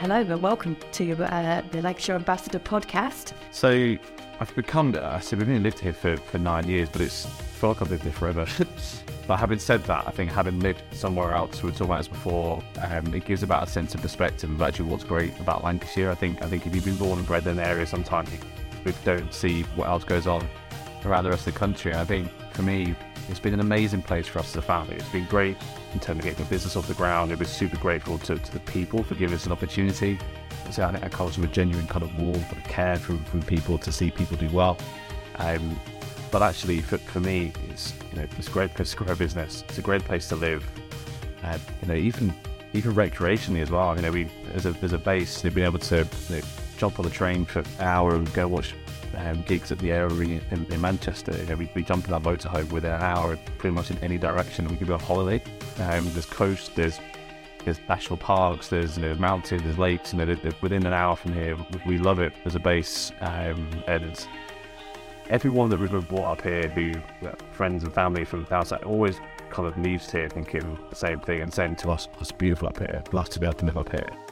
hello and welcome to uh, the Lancashire Ambassador podcast. So I've become, I said we've only lived here for, for nine years, but it's I feel like I've lived here forever. but having said that, I think having lived somewhere else, we were talking about this before, um, it gives about a sense of perspective of actually what's great about Lancashire. I think I think if you've been born and bred in an area, sometimes you don't see what else goes on around the rest of the country. I think for me, it's been an amazing place for us as a family. It's been great in terms of getting the business off the ground. It was super grateful to, to the people for giving us an opportunity. So I think that comes from a genuine kind of warmth and care from, from people to see people do well. Um, but actually, for, for me, it's you know it's a great place to grow a business. It's a great place to live, and you know even even recreationally as well. You know, we as a as a base, they've been able to you know, jump on the train for an hour and go watch um, gigs at the Arena in, in, Manchester. You know, we, we jump in our motorhome within an hour, pretty much in any direction. We could be on holiday. Um, there's coast, there's there's national parks, there's you know, mountains, there's lakes, and you know, within an hour from here, we love it as a base. Um, and everyone that we've brought up here, who friends and family from outside, always kind of leaves here thinking the same thing and saying to us, "It's beautiful up here. Love to be able to live up here."